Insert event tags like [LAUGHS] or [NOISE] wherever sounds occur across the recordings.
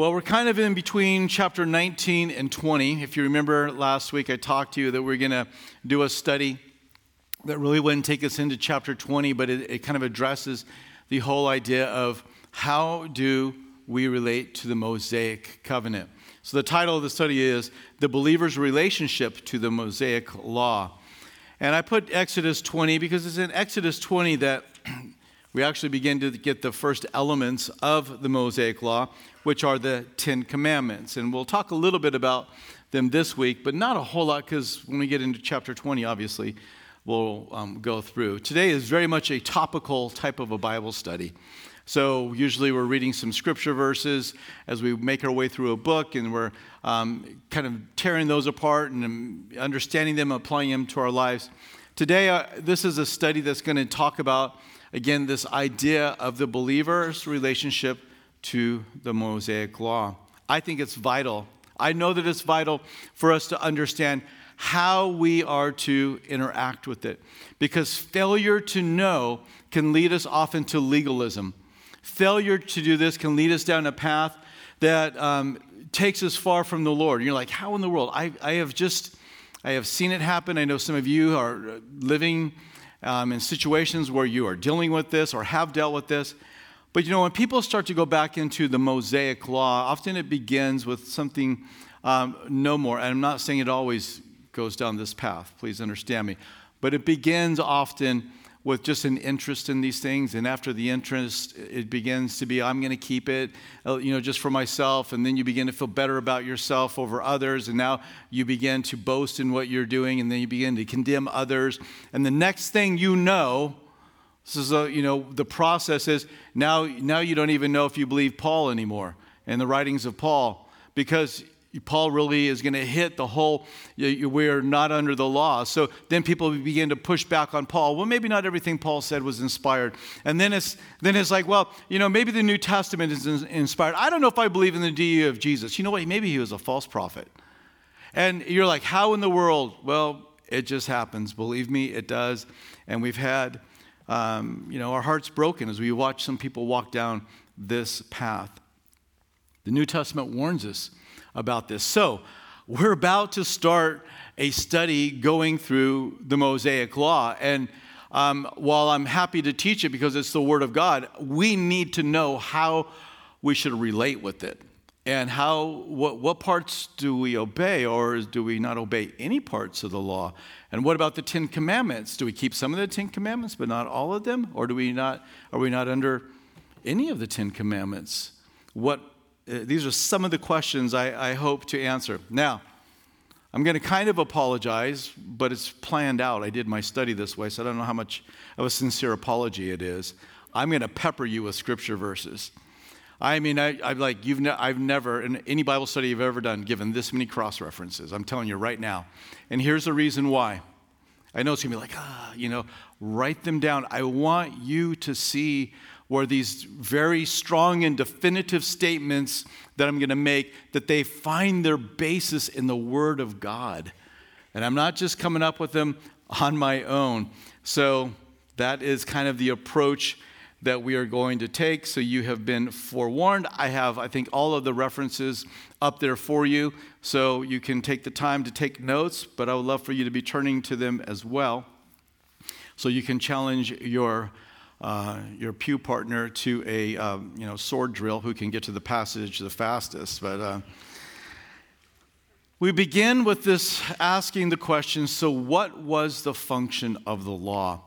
Well, we're kind of in between chapter 19 and 20. If you remember last week, I talked to you that we're going to do a study that really wouldn't take us into chapter 20, but it, it kind of addresses the whole idea of how do we relate to the Mosaic covenant. So, the title of the study is The Believer's Relationship to the Mosaic Law. And I put Exodus 20 because it's in Exodus 20 that we actually begin to get the first elements of the Mosaic Law, which are the Ten Commandments. And we'll talk a little bit about them this week, but not a whole lot because when we get into chapter 20, obviously, we'll um, go through. Today is very much a topical type of a Bible study. So, usually, we're reading some scripture verses as we make our way through a book, and we're um, kind of tearing those apart and understanding them, applying them to our lives. Today, uh, this is a study that's going to talk about, again, this idea of the believer's relationship to the Mosaic Law. I think it's vital. I know that it's vital for us to understand how we are to interact with it because failure to know can lead us often to legalism Failure to do this can lead us down a path that um, takes us far from the Lord. You're like, how in the world? I, I have just, I have seen it happen. I know some of you are living um, in situations where you are dealing with this or have dealt with this. But you know, when people start to go back into the Mosaic law, often it begins with something um, no more. And I'm not saying it always goes down this path, please understand me. But it begins often with just an interest in these things. And after the interest it begins to be i'm going to keep it uh, you know just for myself. And then you begin to feel better about yourself over others. And now you begin to boast in what you're doing. And then you begin to condemn others. And the next thing you know this is a, you know the process is now now you don't even know if you believe paul anymore and the writings of paul. Because Paul really is going to hit the whole, we're not under the law. So then people begin to push back on Paul. Well, maybe not everything Paul said was inspired. And then it's, then it's like, well, you know, maybe the New Testament is inspired. I don't know if I believe in the deity of Jesus. You know what? Maybe he was a false prophet. And you're like, how in the world? Well, it just happens. Believe me, it does. And we've had, um, you know, our hearts broken as we watch some people walk down this path. The New Testament warns us about this. So, we're about to start a study going through the Mosaic Law. And um, while I'm happy to teach it because it's the Word of God, we need to know how we should relate with it. And how, what, what parts do we obey, or do we not obey any parts of the law? And what about the Ten Commandments? Do we keep some of the Ten Commandments, but not all of them? Or do we not, are we not under any of the Ten Commandments? What these are some of the questions I, I hope to answer. Now, I'm going to kind of apologize, but it's planned out. I did my study this way, so I don't know how much of a sincere apology it is. I'm going to pepper you with scripture verses. I mean, I, am like, you've ne- I've never, in any Bible study you've ever done, given this many cross references. I'm telling you right now. And here's the reason why. I know it's going to be like, ah, you know, write them down. I want you to see where these very strong and definitive statements that I'm going to make that they find their basis in the word of God. And I'm not just coming up with them on my own. So that is kind of the approach that we are going to take. So you have been forewarned. I have, I think, all of the references up there for you. So you can take the time to take notes, but I would love for you to be turning to them as well. So you can challenge your uh, your pew partner to a um, you know sword drill who can get to the passage the fastest. But uh, we begin with this asking the question: So, what was the function of the law?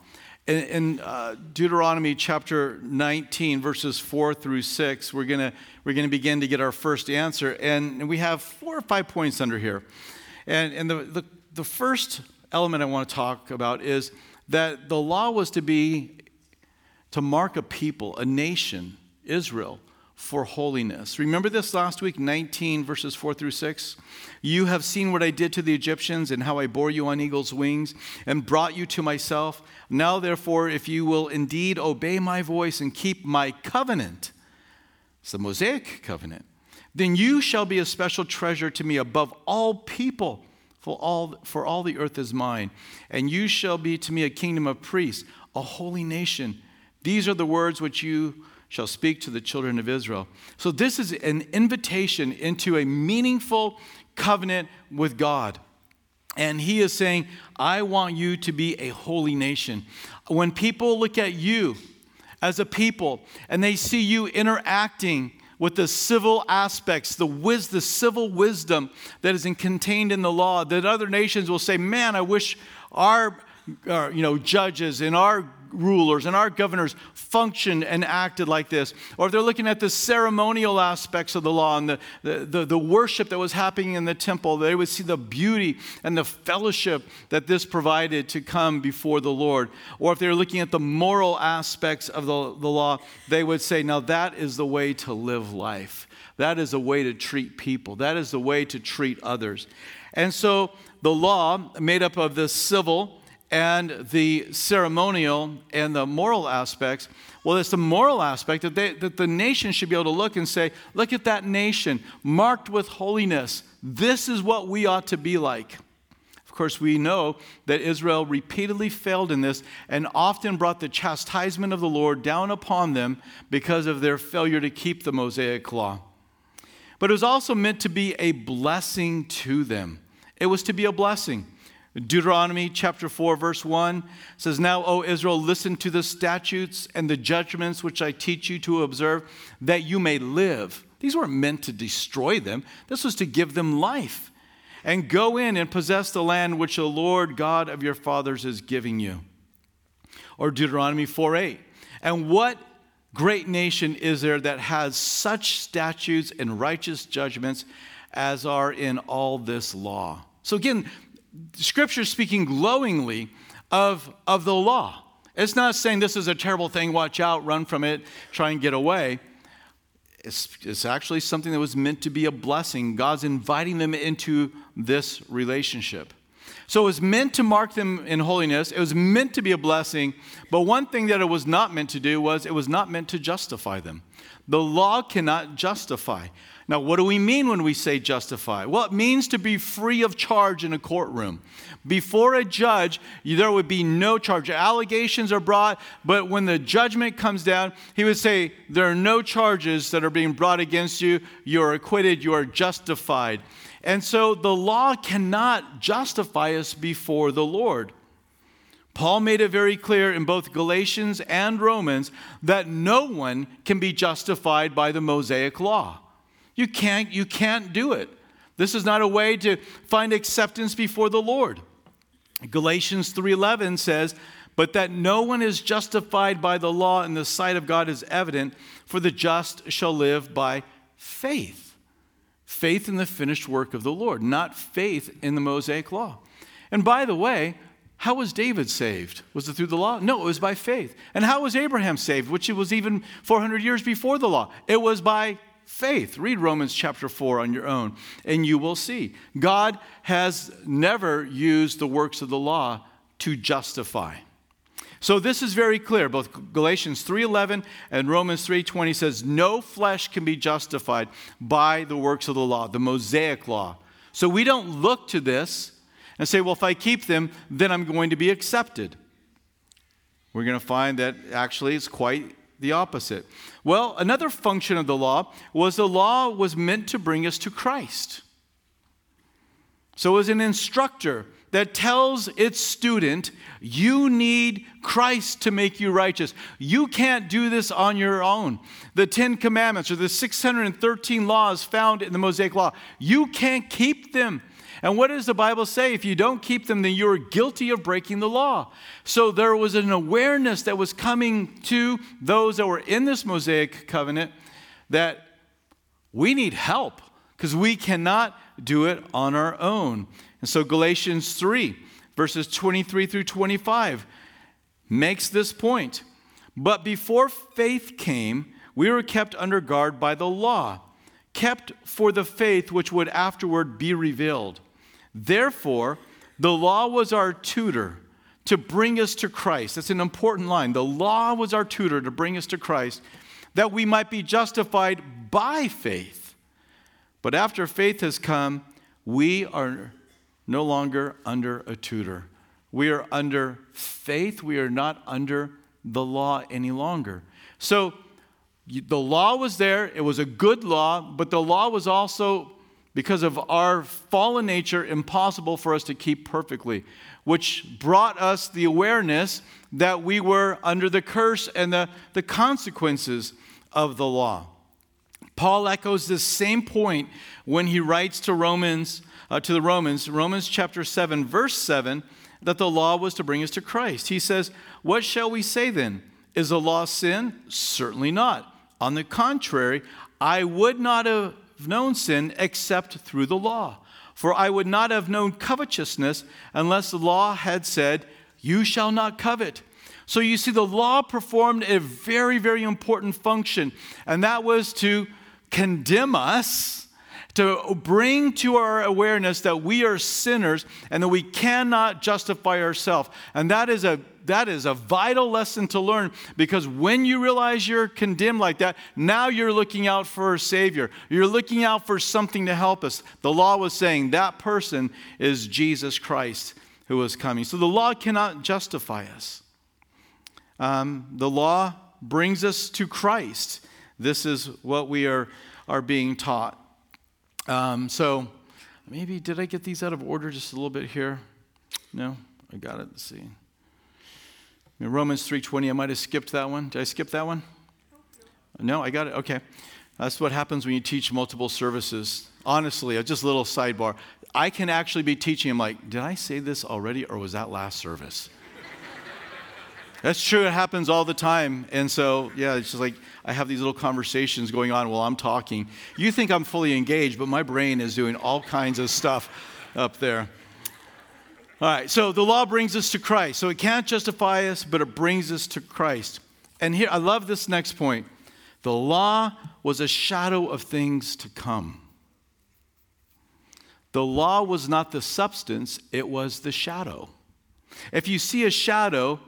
In, in uh, Deuteronomy chapter 19, verses 4 through 6, we're going we're gonna begin to get our first answer. And we have four or five points under here. And, and the, the, the first element I want to talk about is that the law was to be to mark a people, a nation, Israel, for holiness. Remember this last week, 19 verses 4 through 6? You have seen what I did to the Egyptians and how I bore you on eagle's wings and brought you to myself. Now, therefore, if you will indeed obey my voice and keep my covenant, it's the Mosaic covenant, then you shall be a special treasure to me above all people, for all, for all the earth is mine. And you shall be to me a kingdom of priests, a holy nation. These are the words which you shall speak to the children of Israel. So, this is an invitation into a meaningful covenant with God. And he is saying, I want you to be a holy nation. When people look at you as a people and they see you interacting with the civil aspects, the, wis- the civil wisdom that is in, contained in the law, that other nations will say, Man, I wish our, our you know, judges and our rulers and our governors functioned and acted like this. Or if they're looking at the ceremonial aspects of the law and the, the, the, the, worship that was happening in the temple, they would see the beauty and the fellowship that this provided to come before the Lord. Or if they're looking at the moral aspects of the, the law, they would say, now that is the way to live life. That is the way to treat people. That is the way to treat others. And so the law, made up of the civil, and the ceremonial and the moral aspects. Well, it's the moral aspect that, they, that the nation should be able to look and say, look at that nation marked with holiness. This is what we ought to be like. Of course, we know that Israel repeatedly failed in this and often brought the chastisement of the Lord down upon them because of their failure to keep the Mosaic law. But it was also meant to be a blessing to them. It was to be a blessing. Deuteronomy chapter 4, verse 1 says, Now, O Israel, listen to the statutes and the judgments which I teach you to observe, that you may live. These weren't meant to destroy them, this was to give them life. And go in and possess the land which the Lord God of your fathers is giving you. Or Deuteronomy 4 8. And what great nation is there that has such statutes and righteous judgments as are in all this law? So, again, Scripture speaking glowingly of, of the law. It's not saying this is a terrible thing, watch out, run from it, try and get away. It's, it's actually something that was meant to be a blessing. God's inviting them into this relationship. So it was meant to mark them in holiness. It was meant to be a blessing. But one thing that it was not meant to do was it was not meant to justify them. The law cannot justify. Now, what do we mean when we say justify? Well, it means to be free of charge in a courtroom. Before a judge, there would be no charge. Allegations are brought, but when the judgment comes down, he would say, There are no charges that are being brought against you. You are acquitted. You are justified. And so the law cannot justify us before the Lord. Paul made it very clear in both Galatians and Romans that no one can be justified by the Mosaic law. You can't, you can't do it. This is not a way to find acceptance before the Lord. Galatians 3:11 says, "But that no one is justified by the law in the sight of God is evident, for the just shall live by faith." Faith in the finished work of the Lord, not faith in the Mosaic law. And by the way, how was David saved? Was it through the law? No, it was by faith. And how was Abraham saved, which was even 400 years before the law? It was by faith. Read Romans chapter 4 on your own, and you will see. God has never used the works of the law to justify. So this is very clear. Both Galatians 3:11 and Romans 3:20 says no flesh can be justified by the works of the law, the Mosaic law. So we don't look to this and say, well, if I keep them, then I'm going to be accepted. We're going to find that actually it's quite the opposite. Well, another function of the law was the law was meant to bring us to Christ. So, as an instructor that tells its student, you need Christ to make you righteous. You can't do this on your own. The Ten Commandments or the 613 laws found in the Mosaic Law, you can't keep them. And what does the Bible say? If you don't keep them, then you're guilty of breaking the law. So there was an awareness that was coming to those that were in this Mosaic covenant that we need help because we cannot do it on our own. And so Galatians 3, verses 23 through 25, makes this point. But before faith came, we were kept under guard by the law, kept for the faith which would afterward be revealed. Therefore, the law was our tutor to bring us to Christ. That's an important line. The law was our tutor to bring us to Christ that we might be justified by faith. But after faith has come, we are no longer under a tutor. We are under faith. We are not under the law any longer. So, The law was there, it was a good law, but the law was also, because of our fallen nature, impossible for us to keep perfectly, which brought us the awareness that we were under the curse and the, the consequences of the law. Paul echoes this same point when he writes to Romans, uh, to the Romans, Romans chapter 7, verse 7, that the law was to bring us to Christ. He says, What shall we say then? Is the law sin? Certainly not. On the contrary, I would not have known sin except through the law. For I would not have known covetousness unless the law had said, You shall not covet. So you see, the law performed a very, very important function, and that was to condemn us, to bring to our awareness that we are sinners and that we cannot justify ourselves. And that is a that is a vital lesson to learn because when you realize you're condemned like that, now you're looking out for a Savior. You're looking out for something to help us. The law was saying that person is Jesus Christ who is coming. So the law cannot justify us. Um, the law brings us to Christ. This is what we are, are being taught. Um, so maybe, did I get these out of order just a little bit here? No? I got it. Let's see. In Romans 3.20, I might have skipped that one. Did I skip that one? No, I got it. Okay. That's what happens when you teach multiple services. Honestly, just a little sidebar. I can actually be teaching. I'm like, did I say this already or was that last service? That's true. It happens all the time. And so, yeah, it's just like I have these little conversations going on while I'm talking. You think I'm fully engaged, but my brain is doing all kinds of stuff up there. All right, so the law brings us to Christ. So it can't justify us, but it brings us to Christ. And here, I love this next point. The law was a shadow of things to come. The law was not the substance, it was the shadow. If you see a shadow,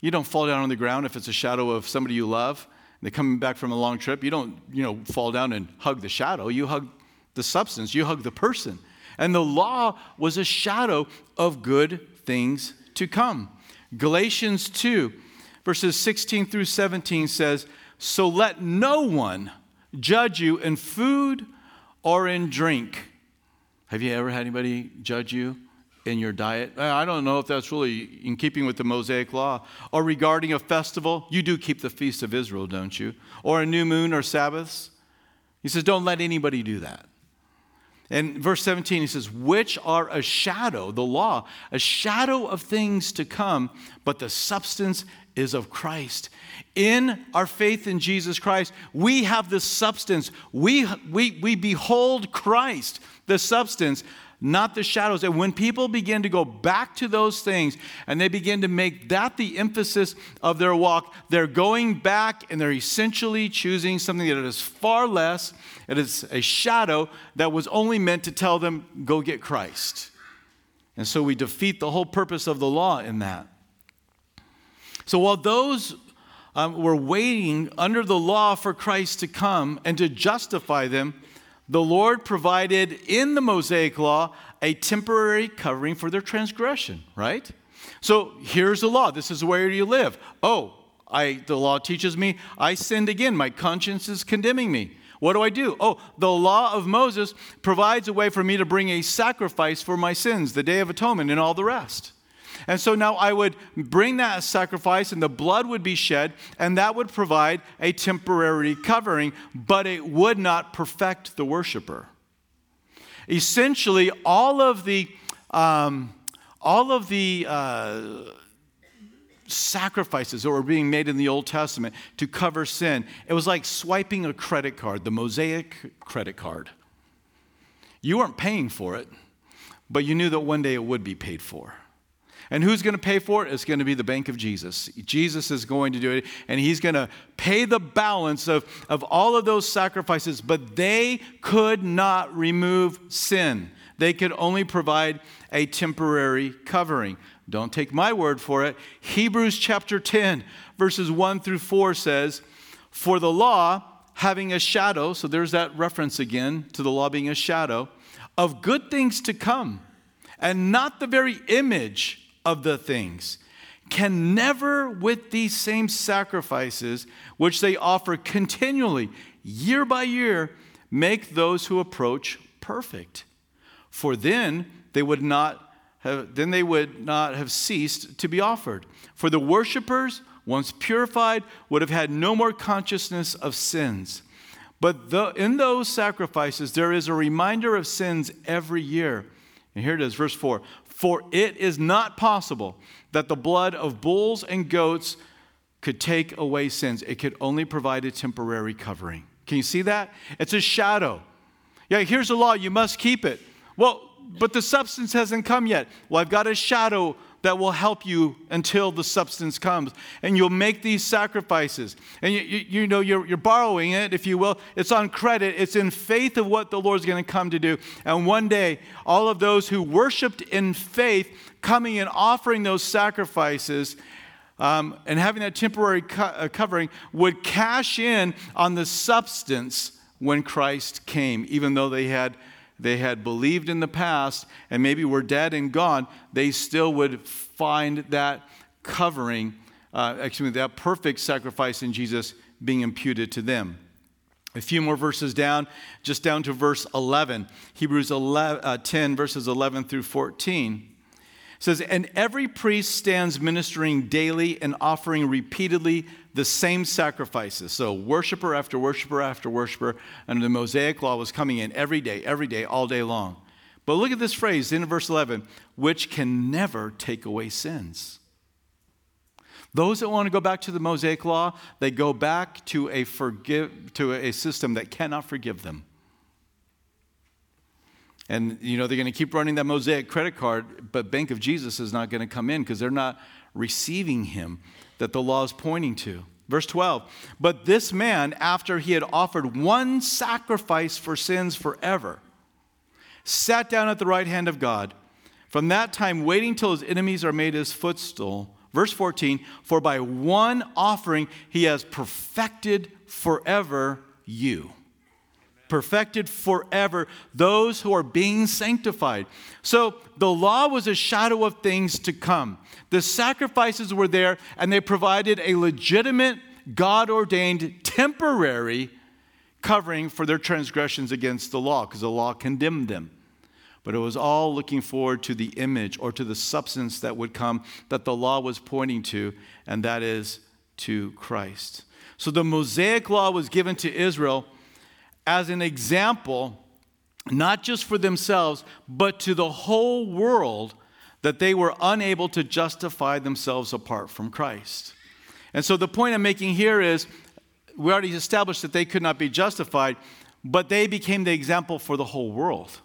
you don't fall down on the ground if it's a shadow of somebody you love. They're coming back from a long trip. You don't, you know, fall down and hug the shadow. You hug the substance. You hug the person. And the law was a shadow of good things to come. Galatians 2, verses 16 through 17 says, So let no one judge you in food or in drink. Have you ever had anybody judge you in your diet. I don't know if that's really in keeping with the Mosaic law. Or regarding a festival, you do keep the feast of Israel, don't you? Or a new moon or Sabbaths. He says, don't let anybody do that. And verse 17, he says, which are a shadow, the law, a shadow of things to come, but the substance is of Christ. In our faith in Jesus Christ, we have the substance. We, we, we behold Christ, the substance not the shadows. And when people begin to go back to those things and they begin to make that the emphasis of their walk, they're going back and they're essentially choosing something that is far less. It is a shadow that was only meant to tell them, go get Christ. And so we defeat the whole purpose of the law in that. So while those um, were waiting under the law for Christ to come and to justify them, the Lord provided in the Mosaic law a temporary covering for their transgression, right? So here's the law. This is where you live. Oh, I, the law teaches me I sinned again. My conscience is condemning me. What do I do? Oh, the law of Moses provides a way for me to bring a sacrifice for my sins, the Day of Atonement, and all the rest. And so now I would bring that sacrifice, and the blood would be shed, and that would provide a temporary covering, but it would not perfect the worshiper. Essentially, all of the um, all of the uh, sacrifices that were being made in the Old Testament to cover sin, it was like swiping a credit card, the Mosaic credit card. You weren't paying for it, but you knew that one day it would be paid for. And who's going to pay for it? It's going to be the bank of Jesus. Jesus is going to do it, and he's going to pay the balance of, of all of those sacrifices, but they could not remove sin. They could only provide a temporary covering. Don't take my word for it. Hebrews chapter 10, verses 1 through 4 says, For the law, having a shadow, so there's that reference again to the law being a shadow, of good things to come, and not the very image of the things can never, with these same sacrifices, which they offer continually, year by year, make those who approach perfect. For then they would not have, then they would not have ceased to be offered. For the worshippers, once purified, would have had no more consciousness of sins. But the, in those sacrifices, there is a reminder of sins every year. And here it is, verse 4 For it is not possible that the blood of bulls and goats could take away sins, it could only provide a temporary covering. Can you see that? It's a shadow. Yeah, here's the law, you must keep it. Well, but the substance hasn't come yet. Well, I've got a shadow that will help you until the substance comes. And you'll make these sacrifices. And you, you, you, know, you're, you're borrowing it, if you will. It's on credit, it's in faith of what the Lord's going to come to do. And one day, all of those who worshiped in faith, coming and offering those sacrifices, um, and having that temporary co- uh, covering would cash in on the substance when Christ came, even though they had they had believed in the past and maybe were dead and gone, they still would find that covering, uh, me, that perfect sacrifice in Jesus being imputed to them. A few more verses down, just down to verse 11. Hebrews 11, uh, 10, verses 11 through 14 says, And every priest stands ministering daily and offering repeatedly the same sacrifices. So, worshiper after worshiper after worshiper under the Mosaic law was coming in every day, every day, all day long. But look at this phrase in verse 11, which can never take away sins. Those that want to go back to the Mosaic law, they go back to a, forgive, to a system that cannot forgive them. And you know they're going to keep running that Mosaic credit card, but Bank of Jesus is not going to come in because they're not receiving him that the law is pointing to. Verse 12, but this man, after he had offered one sacrifice for sins forever, sat down at the right hand of God. From that time, waiting till his enemies are made his footstool. Verse 14, for by one offering he has perfected forever you perfected forever those who are being sanctified. So the law was a shadow of things to come. The sacrifices were there, and they provided a legitimate, God ordained, temporary covering for their transgressions against the law, because the law condemned them. But it was all looking forward to the image or to the substance that would come that the law was pointing to, and that is to Christ. So the Mosaic law was given to Israel as an example, not just for themselves, but to the whole world, that they were unable to justify themselves apart from Christ. And so the point I'm making here is we already established that they could not be justified, but they became the example for the whole world.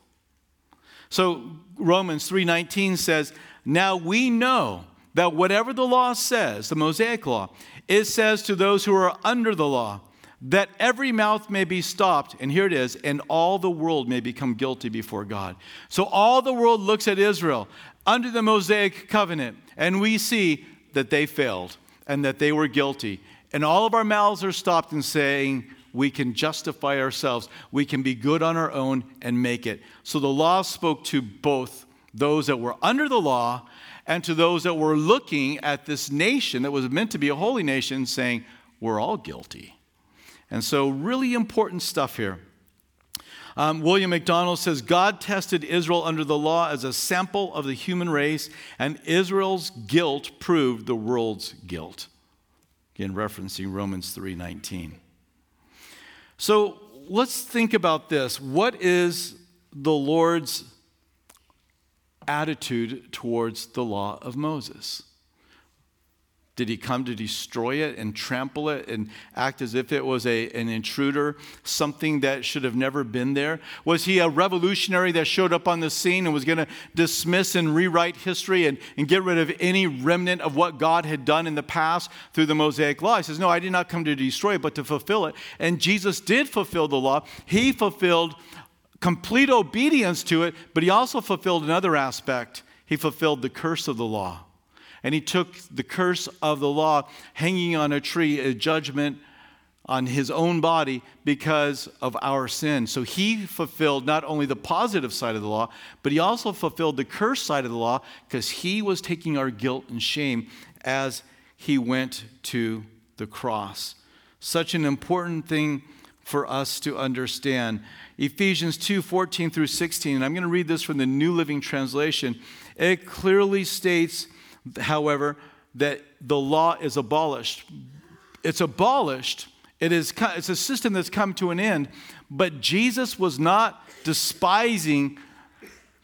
So Romans 3:19 says, "Now we know that whatever the law says, the Mosaic law, it says to those who are under the law, that every mouth may be stopped, and here it is, and all the world may become guilty before God. So all the world looks at Israel under the Mosaic covenant, and we see that they failed and that they were guilty. And all of our mouths are stopped in saying, we can justify ourselves. We can be good on our own and make it. So the law spoke to both those that were under the law and to those that were looking at this nation that was meant to be a holy nation, saying, We're all guilty. And so, really important stuff here. Um, William MacDonald says God tested Israel under the law as a sample of the human race, and Israel's guilt proved the world's guilt. Again, referencing Romans 3:19. So let's think about this. What is the Lord's attitude towards the law of Moses? Did he come to destroy it and trample it and act as if it was a, an intruder, something that should have never been there? Was he a revolutionary that showed up on the scene and was going to dismiss and rewrite history and, and get rid of any remnant of what God had done in the past through the Mosaic law? He says, No, I did not come to destroy it, but to fulfill it. And Jesus did fulfill the law. He fulfilled complete obedience to it, but he also fulfilled another aspect. He fulfilled the curse of the law and he took the curse of the law hanging on a tree, a judgment on his own body because of our sin. So he fulfilled not only the positive side of the law, but he also fulfilled the curse side of the law because he was taking our guilt and shame as he went to the cross. Such an important thing for us to understand. Ephesians 2 14 through 16, and I'm going to read this from the New Living Translation. It clearly states, however, that the law is abolished. It's abolished, it is, it's a system that's come to an end, but Jesus was not despising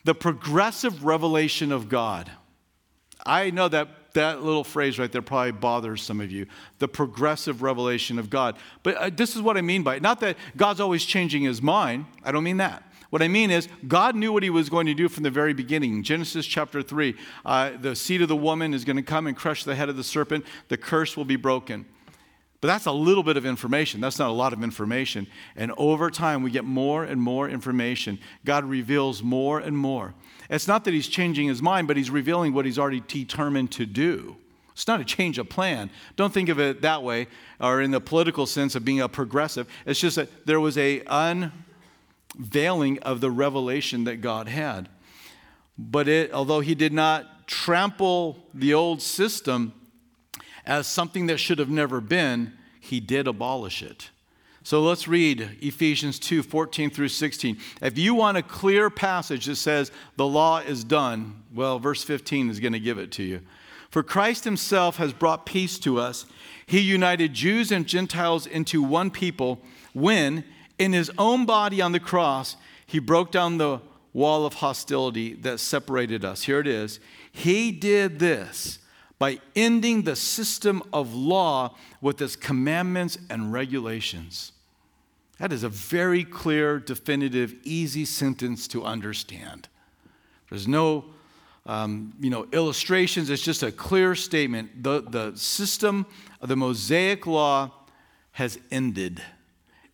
the progressive revelation of God. I know that that little phrase right there probably bothers some of you the progressive revelation of God. But uh, this is what I mean by it. Not that God's always changing his mind, I don't mean that. What I mean is, God knew what he was going to do from the very beginning. Genesis chapter 3 uh, the seed of the woman is going to come and crush the head of the serpent, the curse will be broken. But that's a little bit of information. That's not a lot of information. And over time, we get more and more information. God reveals more and more. It's not that He's changing His mind, but He's revealing what He's already determined to do. It's not a change of plan. Don't think of it that way, or in the political sense of being a progressive. It's just that there was a unveiling of the revelation that God had. But it, although He did not trample the old system, as something that should have never been, he did abolish it. So let's read Ephesians 2 14 through 16. If you want a clear passage that says the law is done, well, verse 15 is going to give it to you. For Christ himself has brought peace to us. He united Jews and Gentiles into one people when, in his own body on the cross, he broke down the wall of hostility that separated us. Here it is. He did this by ending the system of law with its commandments and regulations. That is a very clear, definitive, easy sentence to understand. There's no um, you know, illustrations, it's just a clear statement. The, the system of the Mosaic law has ended.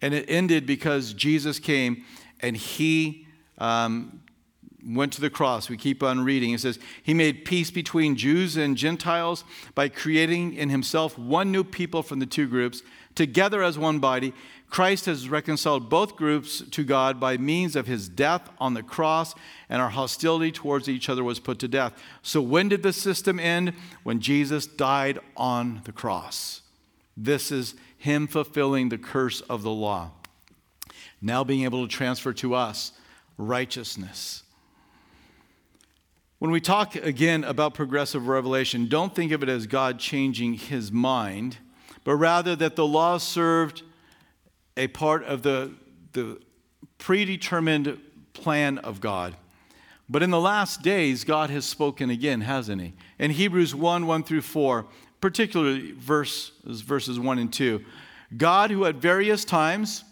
And it ended because Jesus came and he um, went to the cross. We keep on reading. It says, He made peace between Jews and Gentiles by creating in Himself one new people from the two groups, together as one body. Christ has reconciled both groups to God by means of His death on the cross, and our hostility towards each other was put to death. So, when did the system end? When Jesus died on the cross. This is Him fulfilling the curse of the law. Now, being able to transfer to us righteousness when we talk again about progressive revelation, don't think of it as God changing his mind, but rather that the law served a part of the, the predetermined plan of God. But in the last days, God has spoken again, hasn't he? In Hebrews 1 1 through 4, particularly verse, verses 1 and 2, God, who at various times,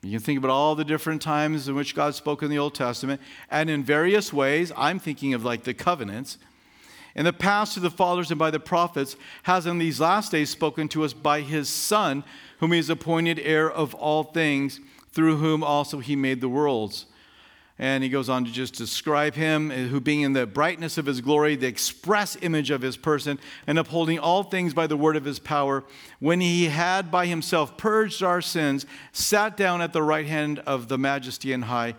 you can think about all the different times in which God spoke in the Old Testament, and in various ways. I'm thinking of like the covenants. In the past, to the fathers and by the prophets, has in these last days spoken to us by his Son, whom he has appointed heir of all things, through whom also he made the worlds and he goes on to just describe him, uh, who being in the brightness of his glory, the express image of his person, and upholding all things by the word of his power, when he had by himself purged our sins, sat down at the right hand of the majesty and high,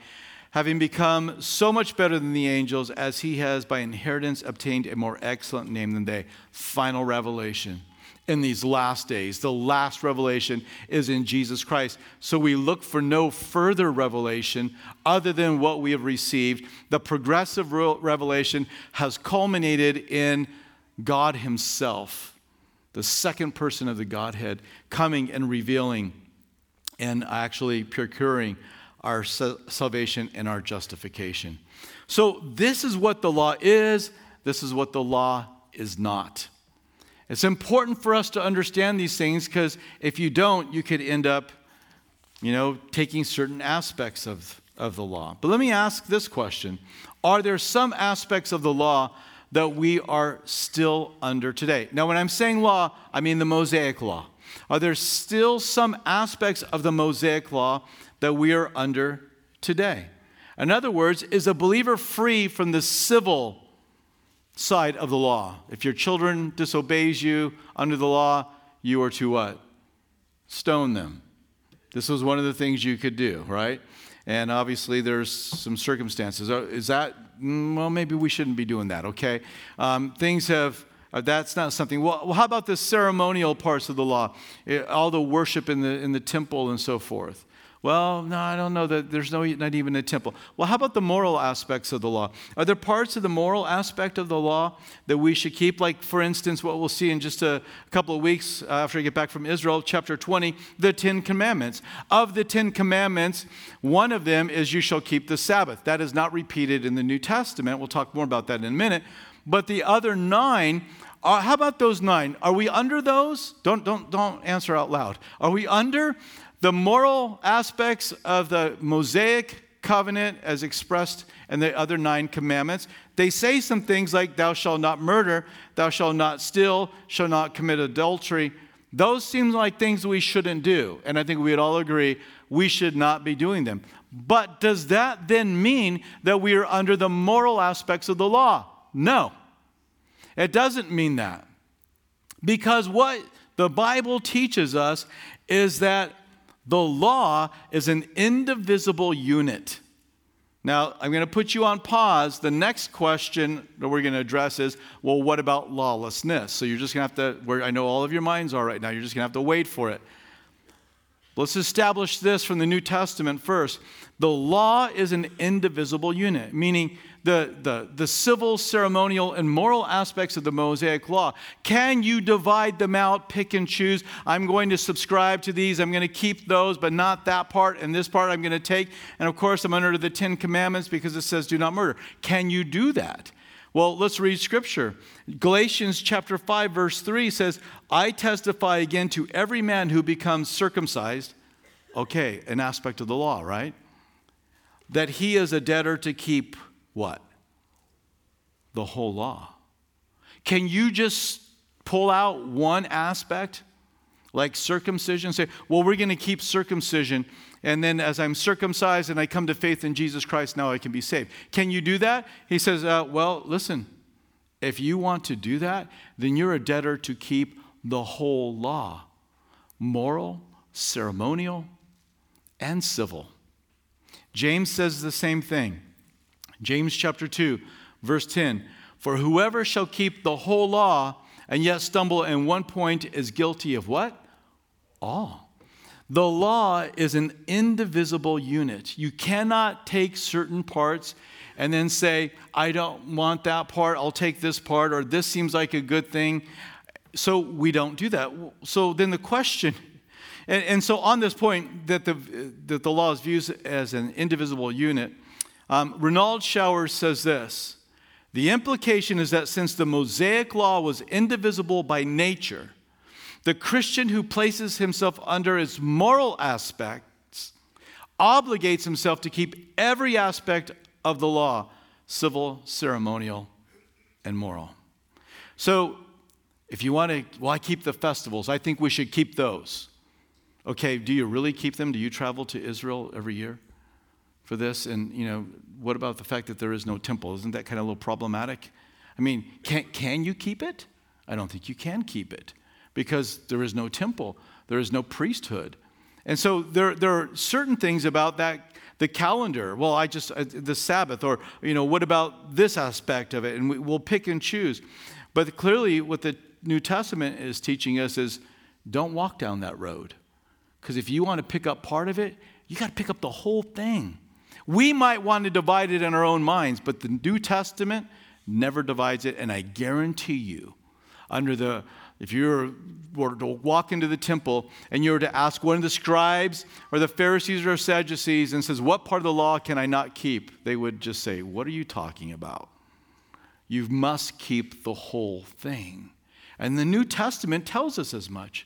having become so much better than the angels, as he has by inheritance obtained a more excellent name than they. Final revelation in these last days. The last revelation is in Jesus Christ. So we look for no further revelation other than what we have received. The progressive revelation has culminated in God Himself, the second person of the Godhead, coming and revealing and actually procuring our salvation and our justification. So, this is what the law is, this is what the law is not. It's important for us to understand these things because if you don't, you could end up, you know, taking certain aspects of, of the law. But let me ask this question Are there some aspects of the law that we are still under today? Now, when I'm saying law, I mean the Mosaic law. Are there still some aspects of the Mosaic law that we are under today? In other words, is a believer free from the civil side of the law. If your children disobeys you under the law, you are to what? Stone them. This was one of the things you could do, right? And obviously, there's some circumstances. Uh, is that, mm, well, maybe we shouldn't be doing that, okay? Um, things have Uh, that's not something. Well, how about the ceremonial parts of the law? Uh, all the worship in the, in the temple and so forth. Well, no, I don't know that there's no, not even a temple. Well, how about the moral aspects of the law? Are there parts of the moral aspect of the law that we should keep? Like, for instance, what we'll see in just a couple of weeks after I get back from Israel, chapter 20, the Ten Commandments. Of the Ten Commandments, one of them is you shall keep the Sabbath. That is not repeated in the New Testament. We'll talk more about that in a minute. But the other nine uh, how about those nine? Are we under those? Don't, don't, don't answer out loud. Are we under the moral aspects of the Mosaic covenant as expressed in the other nine commandments? They say some things like, Thou shalt not murder, thou shalt not steal, shall not commit adultery. Those seem like things we shouldn't do. And I think we'd all agree we should not be doing them. But does that then mean that we are under the moral aspects of the law? No. It doesn't mean that. Because what the Bible teaches us is that the law is an indivisible unit. Now, I'm going to put you on pause. The next question that we're going to address is well, what about lawlessness? So you're just going to have to, where I know all of your minds are right now, you're just going to have to wait for it. Let's establish this from the New Testament first. The law is an indivisible unit, meaning the, the, the civil, ceremonial, and moral aspects of the Mosaic Law. Can you divide them out, pick and choose? I'm going to subscribe to these, I'm going to keep those, but not that part, and this part I'm going to take. And of course, I'm under the Ten Commandments because it says, do not murder. Can you do that? Well, let's read scripture. Galatians chapter 5 verse 3 says, "I testify again to every man who becomes circumcised." Okay, an aspect of the law, right? That he is a debtor to keep what? The whole law. Can you just pull out one aspect, like circumcision, say, well, we're going to keep circumcision, and then as I'm circumcised and I come to faith in Jesus Christ, now I can be saved? Can you do that? He says, uh, well, listen, if you want to do that, then you're a debtor to keep the whole law moral, ceremonial, and civil. James says the same thing. James chapter 2, verse 10 For whoever shall keep the whole law and yet stumble in one point is guilty of what? All. The law is an indivisible unit. You cannot take certain parts and then say, I don't want that part, I'll take this part, or this seems like a good thing. So we don't do that. So then the question, and, and so on this point that the, that the law is viewed as an indivisible unit, um, Renald Showers says this The implication is that since the Mosaic law was indivisible by nature, the Christian who places himself under its moral aspects obligates himself to keep every aspect of the law civil, ceremonial, and moral. So, if you want to, well, I keep the festivals. I think we should keep those. Okay, do you really keep them? Do you travel to Israel every year? For this? And, you know, what about the fact that there is no temple? Isn't that kind of a little problematic? I mean, can, can you keep it? I don't think you can keep it because there is no temple, there is no priesthood. And so there, there are certain things about that, the calendar. Well, I just, uh, the Sabbath, or, you know, what about this aspect of it? And we, we'll pick and choose. But clearly, what the New Testament is teaching us is don't walk down that road. Because if you want to pick up part of it, you got to pick up the whole thing. We might want to divide it in our own minds, but the New Testament never divides it. And I guarantee you, under the if you were to walk into the temple and you were to ask one of the scribes or the Pharisees or Sadducees and says, What part of the law can I not keep? They would just say, What are you talking about? You must keep the whole thing. And the New Testament tells us as much.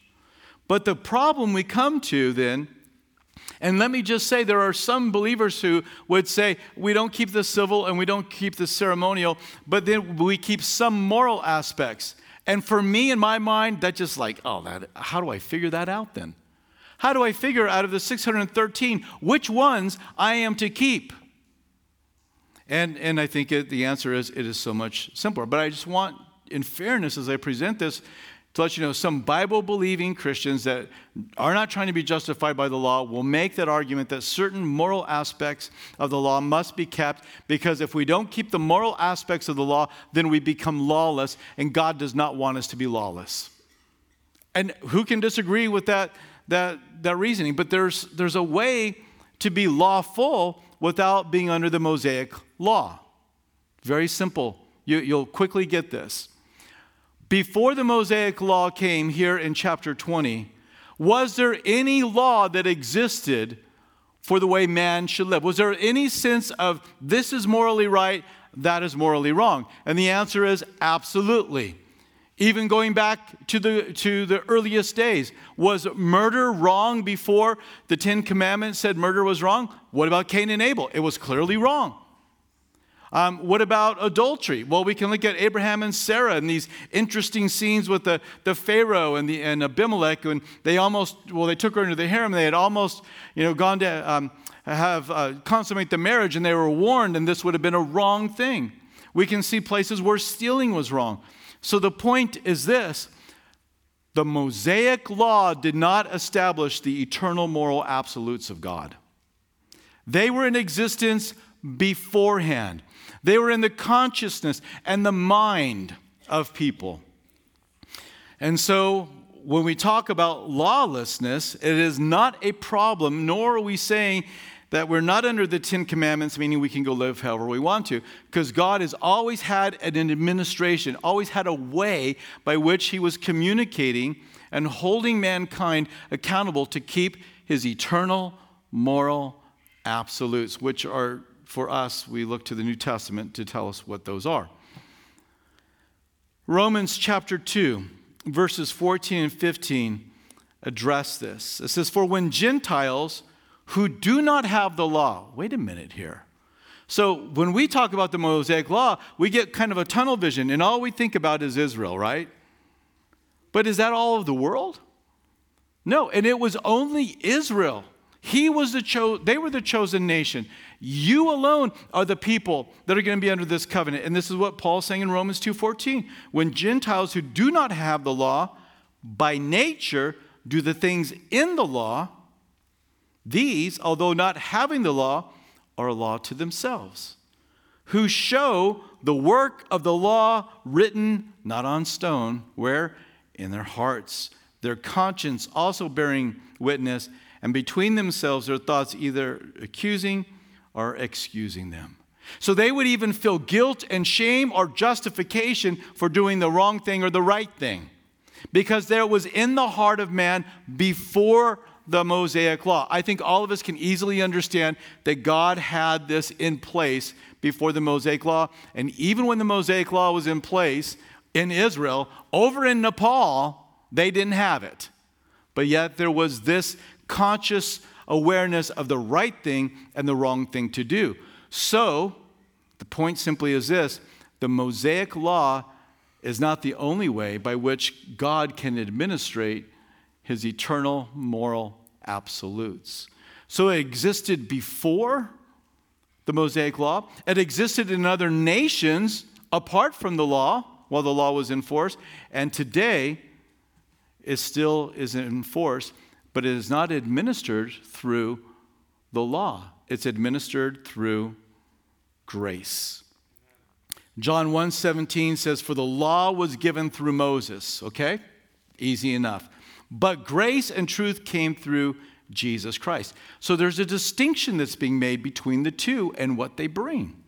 But the problem we come to then and let me just say, there are some believers who would say, we don't keep the civil and we don't keep the ceremonial, but then we keep some moral aspects. And for me, in my mind, that's just like, oh, that, how do I figure that out then? How do I figure out of the 613 which ones I am to keep? And, and I think it, the answer is it is so much simpler. But I just want, in fairness, as I present this, to let you know some Bible believing Christians that are not trying to be justified by the law will make that argument that certain moral aspects of the law must be kept because if we don't keep the moral aspects of the law, then we become lawless, and God does not want us to be lawless. And who can disagree with that, that, that reasoning? But there's, there's a way to be lawful without being under the Mosaic law. Very simple. You, you'll quickly get this. Before the Mosaic law came here in chapter 20, was there any law that existed for the way man should live? Was there any sense of this is morally right, that is morally wrong? And the answer is absolutely. Even going back to the, to the earliest days, was murder wrong before the Ten Commandments said murder was wrong? What about Cain and Abel? It was clearly wrong. Um, what about adultery? Well, we can look at Abraham and Sarah and these interesting scenes with the, the Pharaoh and, the, and Abimelech they almost, well, they took her into the harem. They had almost, you know, gone to um, have uh, consummate the marriage and they were warned and this would have been a wrong thing. We can see places where stealing was wrong. So the point is this the Mosaic law did not establish the eternal moral absolutes of God. They were in existence beforehand. They were in the consciousness and the mind of people. And so when we talk about lawlessness, it is not a problem, nor are we saying that we're not under the Ten Commandments, meaning we can go live however we want to, because God has always had an administration, always had a way by which He was communicating and holding mankind accountable to keep His eternal moral absolutes, which are for us, we look to the New Testament to tell us what those are. Romans chapter 2, verses 14 and 15 address this. It says, For when Gentiles who do not have the law, wait a minute here. So when we talk about the Mosaic law, we get kind of a tunnel vision, and all we think about is Israel, right? But is that all of the world? No, and it was only Israel. He was the cho- they were the chosen nation. You alone are the people that are going to be under this covenant. And this is what Paul's saying in Romans 2:14. When Gentiles who do not have the law by nature do the things in the law, these, although not having the law, are a law to themselves, who show the work of the law written not on stone, where in their hearts, their conscience also bearing witness, and between themselves their thoughts either accusing or excusing them. So they would even feel guilt and shame or justification for doing the wrong thing or the right thing because there was in the heart of man before the Mosaic law. I think all of us can easily understand that God had this in place before the Mosaic law. And even when the Mosaic law was in place in Israel, over in Nepal, they didn't have it. But yet there was this conscious awareness of the right thing and the wrong thing to do. So, the point simply is this the Mosaic law is not the only way by which God can administrate his eternal moral absolutes. So, it existed before the Mosaic law, it existed in other nations apart from the law while the law was in force, and today it still is in force but it is not administered through the law, it's administered through grace. John 1:17 says for the law was given through Moses, okay? Easy enough. But grace and truth came through Jesus Christ. So there's a distinction that's being made between the two and what they bring.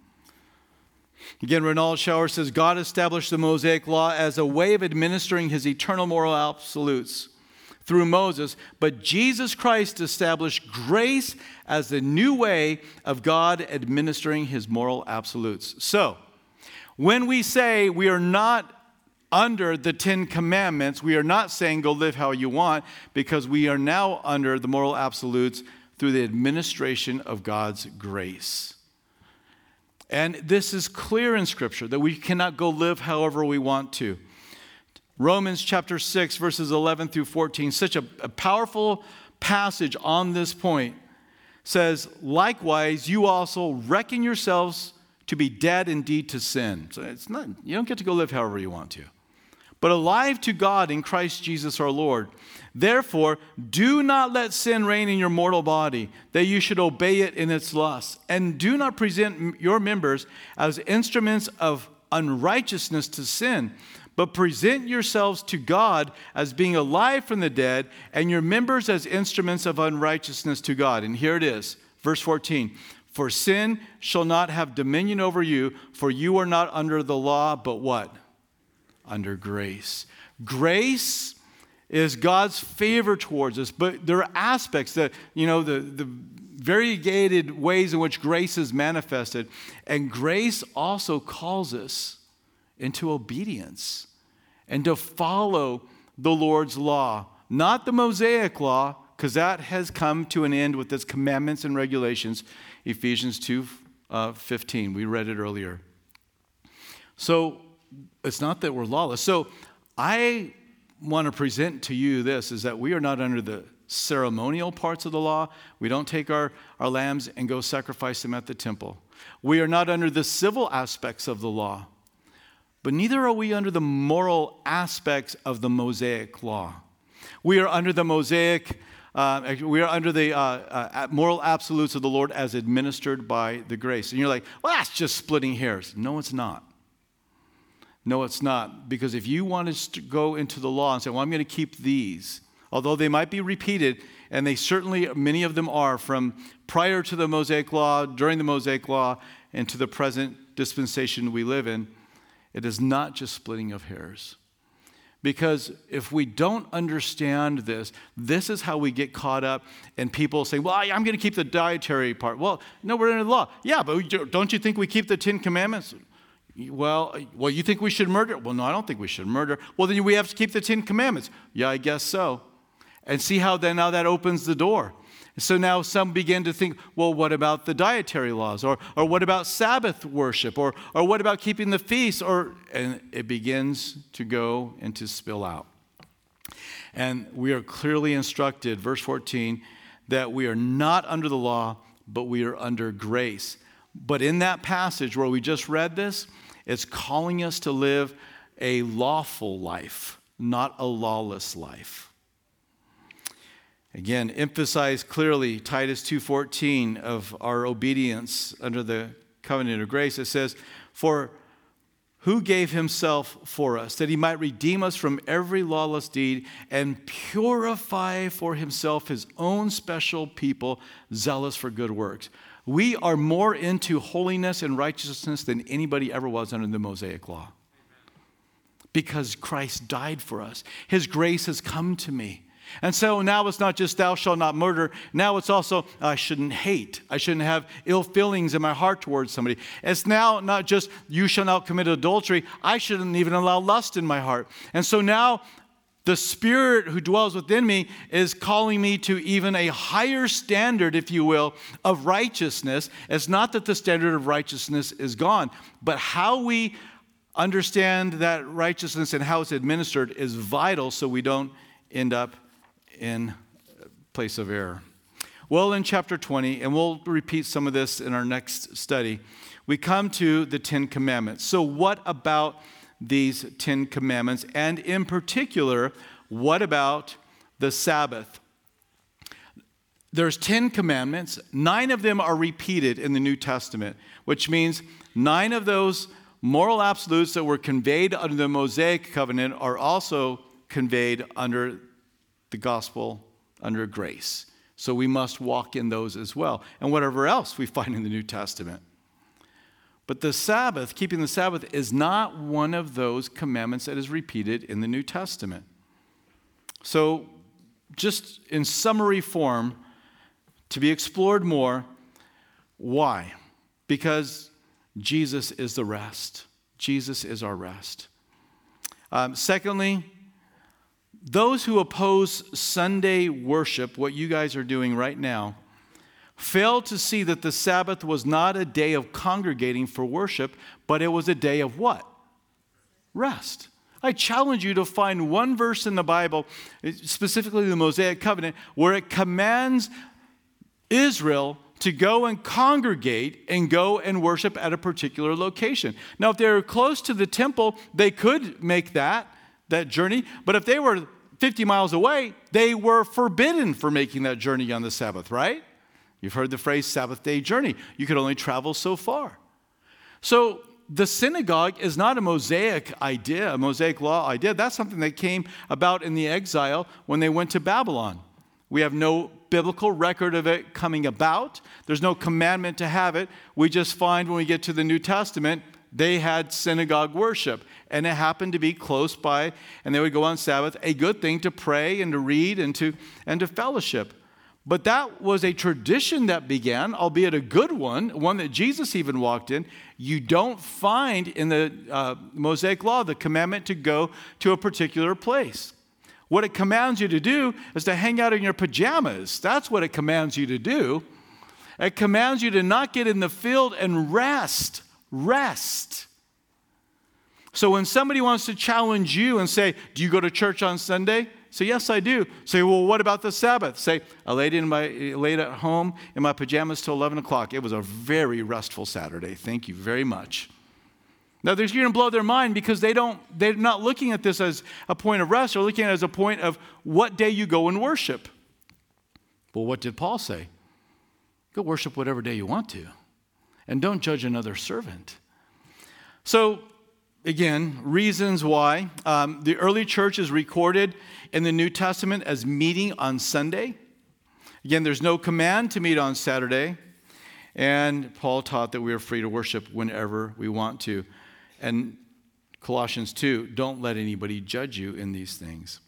Again, Renald Showers says God established the Mosaic law as a way of administering his eternal moral absolutes through Moses, but Jesus Christ established grace as the new way of God administering his moral absolutes. So, when we say we are not under the Ten Commandments, we are not saying go live how you want because we are now under the moral absolutes through the administration of God's grace. And this is clear in Scripture that we cannot go live however we want to. Romans chapter 6, verses 11 through 14, such a, a powerful passage on this point, says, Likewise, you also reckon yourselves to be dead indeed to sin. So it's not, you don't get to go live however you want to. but alive to God in Christ Jesus our Lord. Therefore, do not let sin reign in your mortal body, that you should obey it in its lusts. And do not present your members as instruments of unrighteousness to sin, but present yourselves to God as being alive from the dead, and your members as instruments of unrighteousness to God. And here it is, verse 14. For sin shall not have dominion over you, for you are not under the law, but what? Under grace. Grace is God's favor towards us, but there are aspects that, you know, the, the variegated ways in which grace is manifested. And grace also calls us into obedience and to follow the Lord's law, not the Mosaic law, because that has come to an end with its commandments and regulations. Ephesians 2 uh, 15. We read it earlier. So it's not that we're lawless. So I want to present to you this is that we are not under the ceremonial parts of the law. We don't take our, our lambs and go sacrifice them at the temple. We are not under the civil aspects of the law, but neither are we under the moral aspects of the Mosaic law. We are under the Mosaic, uh, we are under the uh, uh, moral absolutes of the Lord as administered by the grace. And you're like, well, that's just splitting hairs. No, it's not. No, it's not. Because if you want to go into the law and say, well, I'm going to keep these, although they might be repeated, and they certainly, many of them are from prior to the Mosaic Law, during the Mosaic Law, and to the present dispensation we live in, it is not just splitting of hairs. Because if we don't understand this, this is how we get caught up and people say, Well, I'm going to keep the dietary part. Well, no, we're under the law. Yeah, but don't you think we keep the Ten Commandments? Well, well, you think we should murder? Well, no, I don't think we should murder. Well, then we have to keep the Ten Commandments. Yeah, I guess so. And see how then now that opens the door. So now some begin to think, well, what about the dietary laws? Or, or what about Sabbath worship? Or, or what about keeping the feast? Or, and it begins to go and to spill out. And we are clearly instructed, verse 14, that we are not under the law, but we are under grace. But in that passage where we just read this, it's calling us to live a lawful life, not a lawless life. Again, emphasize clearly Titus 2:14 of our obedience under the covenant of grace. It says, "For who gave himself for us, that he might redeem us from every lawless deed and purify for himself his own special people, zealous for good works." We are more into holiness and righteousness than anybody ever was under the Mosaic law. Because Christ died for us. His grace has come to me. And so now it's not just thou shalt not murder. Now it's also I shouldn't hate. I shouldn't have ill feelings in my heart towards somebody. It's now not just you shall not commit adultery. I shouldn't even allow lust in my heart. And so now the Spirit who dwells within me is calling me to even a higher standard, if you will, of righteousness. It's not that the standard of righteousness is gone, but how we understand that righteousness and how it's administered is vital so we don't end up in place of error. Well, in chapter 20, and we'll repeat some of this in our next study, we come to the Ten Commandments. So, what about these Ten Commandments? And in particular, what about the Sabbath? There's 10 commandments. Nine of them are repeated in the New Testament, which means nine of those moral absolutes that were conveyed under the Mosaic covenant are also conveyed under the gospel, under grace. So we must walk in those as well, and whatever else we find in the New Testament. But the Sabbath, keeping the Sabbath, is not one of those commandments that is repeated in the New Testament. So, just in summary form, to be explored more, why? Because Jesus is the rest. Jesus is our rest. Um, secondly, those who oppose Sunday worship, what you guys are doing right now, fail to see that the Sabbath was not a day of congregating for worship, but it was a day of what? Rest. I challenge you to find one verse in the Bible, specifically the Mosaic Covenant, where it commands Israel to go and congregate and go and worship at a particular location. Now, if they're close to the temple, they could make that that journey. But if they were 50 miles away, they were forbidden for making that journey on the Sabbath, right? You've heard the phrase Sabbath day journey. You could only travel so far. So the synagogue is not a Mosaic idea, a Mosaic law idea. That's something that came about in the exile when they went to Babylon. We have no biblical record of it coming about. There's no commandment to have it. We just find when we get to the New Testament, they had synagogue worship, and it happened to be close by, and they would go on Sabbath, a good thing to pray and to read and to, and to fellowship. But that was a tradition that began, albeit a good one, one that Jesus even walked in. You don't find in the uh, Mosaic Law the commandment to go to a particular place. What it commands you to do is to hang out in your pajamas. That's what it commands you to do. It commands you to not get in the field and rest. Rest. So when somebody wants to challenge you and say, Do you go to church on Sunday? Say, yes, I do. Say, well, what about the Sabbath? Say, I laid, in my, eh, laid at home in my pajamas till 11 o'clock. It was a very restful Saturday. Thank you very much. Now, they're going to blow their mind because they don't, they're not looking at this as a point of rest. They're looking at it as a point of what day you go and worship. Well, what did Paul say? Go worship whatever day you want to, and don't judge another servant. So, again, reasons why. Um, the early church is recorded in the New Testament as meeting on Sunday. Again, there's no command to meet on Saturday. And Paul taught that we are free to worship whenever we want to. And Colossians 2 don't let anybody judge you in these things.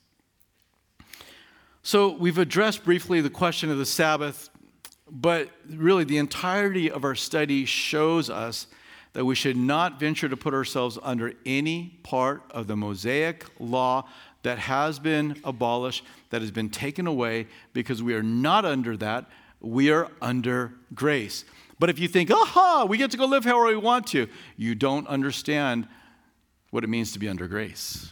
So we've addressed briefly the question of the Sabbath, but really the entirety of our study shows us that we should not venture to put ourselves under any part of the Mosaic law that has been abolished, that has been taken away, because we are not under that. We are under grace. But if you think, aha, we get to go live however we want to, you don't understand what it means to be under grace.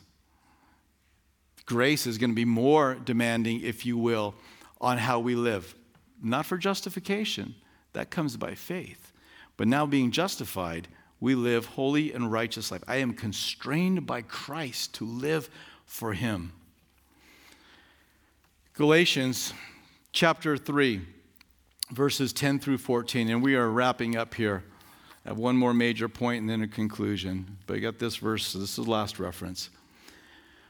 Grace is going to be more demanding, if you will, on how we live. Not for justification, that comes by faith. But now being justified, we live holy and righteous life. I am constrained by Christ to live for him. Galatians chapter 3, verses 10 through 14, and we are wrapping up here. Have one more major point and then a conclusion. But I got this verse, so this is the last reference.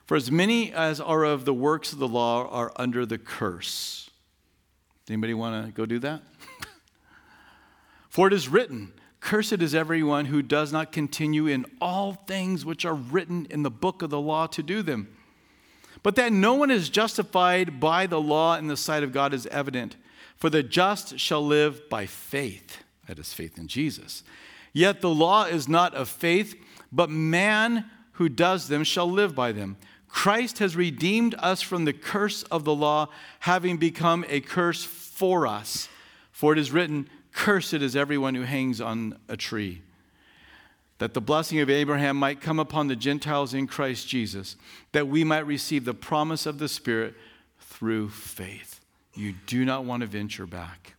For as many as are of the works of the law are under the curse. Anybody want to go do that? [LAUGHS] For it is written, Cursed is everyone who does not continue in all things which are written in the book of the law to do them. But that no one is justified by the law in the sight of God is evident. For the just shall live by faith. That is faith in Jesus. Yet the law is not of faith, but man who does them shall live by them. Christ has redeemed us from the curse of the law, having become a curse for us. For it is written, Cursed is everyone who hangs on a tree. That the blessing of Abraham might come upon the Gentiles in Christ Jesus, that we might receive the promise of the Spirit through faith. You do not want to venture back.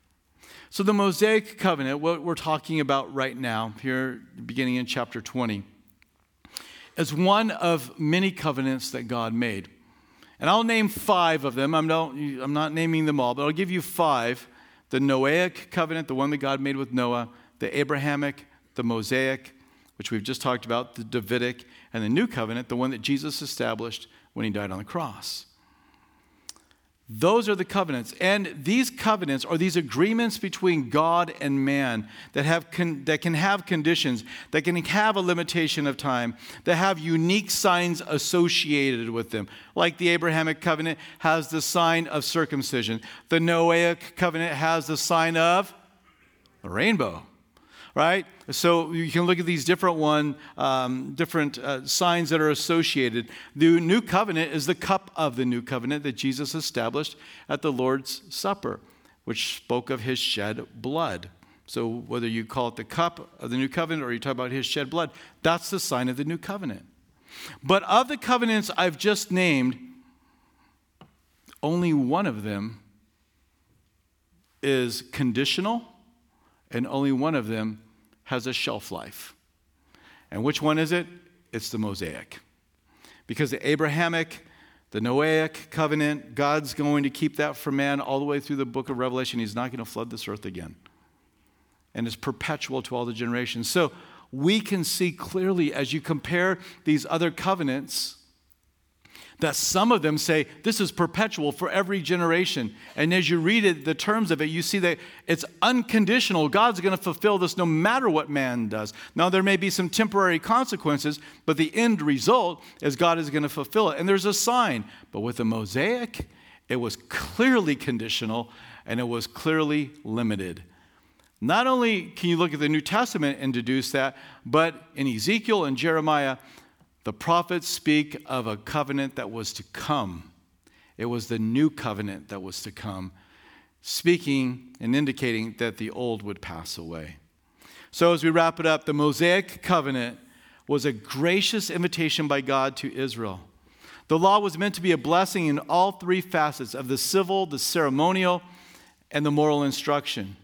So, the Mosaic covenant, what we're talking about right now, here beginning in chapter 20, is one of many covenants that God made. And I'll name five of them. I'm not, I'm not naming them all, but I'll give you five the Noahic covenant, the one that God made with Noah, the Abrahamic, the Mosaic, which we've just talked about, the Davidic, and the new covenant, the one that Jesus established when he died on the cross. Those are the covenants. And these covenants are these agreements between God and man that, have con- that can have conditions, that can have a limitation of time, that have unique signs associated with them. Like the Abrahamic covenant has the sign of circumcision, the Noahic covenant has the sign of the rainbow right? So you can look at these different one, um, different uh, signs that are associated. The new covenant is the cup of the new covenant that Jesus established at the Lord's Supper, which spoke of his shed blood. So whether you call it the cup of the new covenant or you talk about his shed blood, that's the sign of the new covenant. But of the covenants I've just named, only one of them is conditional, and only one of them has a shelf life. And which one is it? It's the Mosaic. Because the Abrahamic, the Noahic covenant, God's going to keep that for man all the way through the book of Revelation. He's not going to flood this earth again. And it's perpetual to all the generations. So we can see clearly as you compare these other covenants that some of them say this is perpetual for every generation. And as you read it, the terms of it, you see that it's unconditional. God's going to fulfill this no matter what man does. Now, there may be some temporary consequences, but the end result is God is going to fulfill it. And there's a sign. But with the Mosaic, it was clearly conditional and it was clearly limited. Not only can you look at the New Testament and deduce that, but in Ezekiel and Jeremiah, the prophets speak of a covenant that was to come. It was the new covenant that was to come, speaking and indicating that the old would pass away. So, as we wrap it up, the Mosaic covenant was a gracious invitation by God to Israel. The law was meant to be a blessing in all three facets of the civil, the ceremonial, and the moral instruction.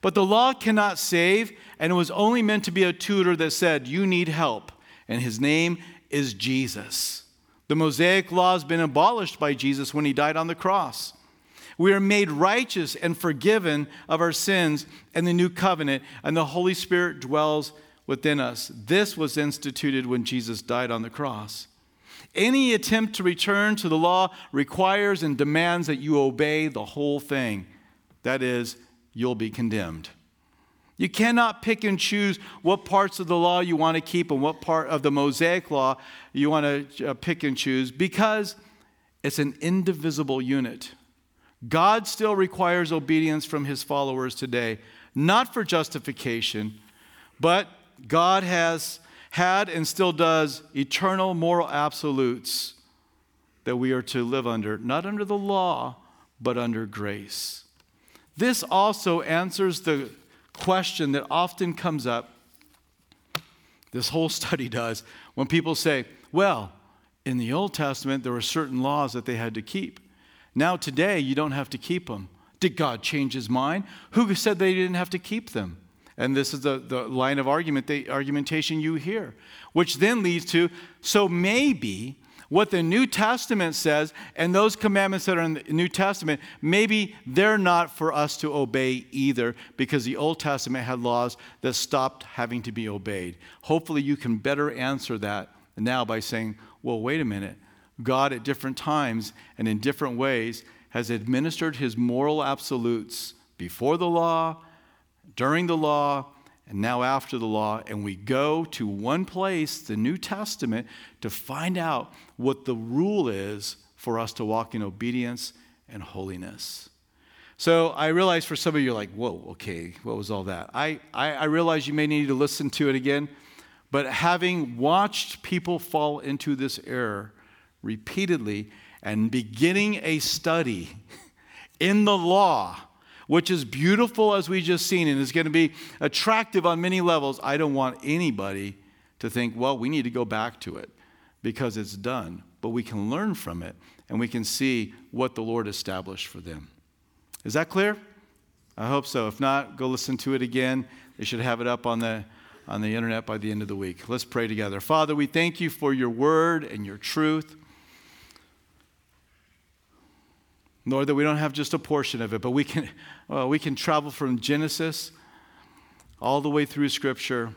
But the law cannot save, and it was only meant to be a tutor that said, You need help. And his name is Jesus. The Mosaic law has been abolished by Jesus when he died on the cross. We are made righteous and forgiven of our sins in the new covenant, and the Holy Spirit dwells within us. This was instituted when Jesus died on the cross. Any attempt to return to the law requires and demands that you obey the whole thing. That is, you'll be condemned. You cannot pick and choose what parts of the law you want to keep and what part of the Mosaic law you want to uh, pick and choose because it's an indivisible unit. God still requires obedience from his followers today, not for justification, but God has had and still does eternal moral absolutes that we are to live under, not under the law, but under grace. This also answers the question that often comes up, this whole [LAUGHS] study does, when people say, well, in the Old Testament, there were certain laws that they had to keep. Now, today, you don't have to keep them. Did God change his mind? Who said they didn't have to keep them? And this is the, the line of argument, the argumentation you hear, which then leads to so maybe what the New Testament says and those commandments that are in the New Testament, maybe they're not for us to obey either because the Old Testament had laws that stopped having to be obeyed. Hopefully, you can better answer that now by saying, well, wait a minute. God, at different times and in different ways, has administered his moral absolutes before the law, during the law, and now after the law, and we go to one place, the New Testament, to find out what the rule is for us to walk in obedience and holiness. So I realize for some of you, like, whoa, okay, what was all that? I, I, I realize you may need to listen to it again, but having watched people fall into this error repeatedly and beginning a study [LAUGHS] in the law, which is beautiful as we just seen and is going to be attractive on many levels. I don't want anybody to think, well, we need to go back to it because it's done. But we can learn from it and we can see what the Lord established for them. Is that clear? I hope so. If not, go listen to it again. They should have it up on the on the internet by the end of the week. Let's pray together. Father, we thank you for your word and your truth. Lord, that we don't have just a portion of it, but we can, [LAUGHS] well, we can travel from Genesis all the way through Scripture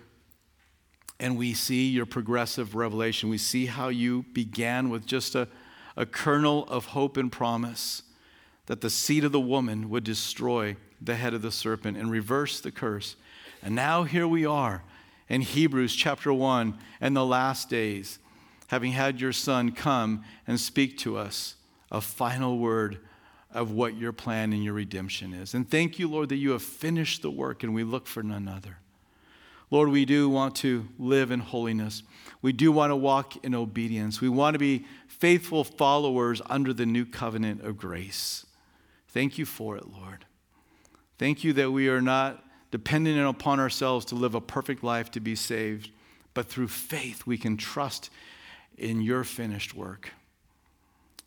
and we see your progressive revelation. We see how you began with just a, a kernel of hope and promise that the seed of the woman would destroy the head of the serpent and reverse the curse. And now here we are in Hebrews chapter 1 and the last days, having had your son come and speak to us a final word of what your plan and your redemption is. And thank you, Lord, that you have finished the work and we look for none other. Lord, we do want to live in holiness. We do want to walk in obedience. We want to be faithful followers under the new covenant of grace. Thank you for it, Lord. Thank you that we are not dependent upon ourselves to live a perfect life to be saved, but through faith we can trust in your finished work.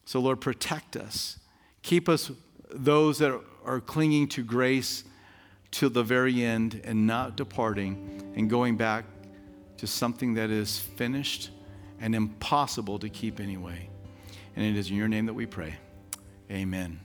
So, Lord, protect us Keep us, those that are clinging to grace to the very end and not departing and going back to something that is finished and impossible to keep anyway. And it is in your name that we pray. Amen.